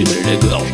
j'ai mal à la.